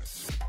Yes.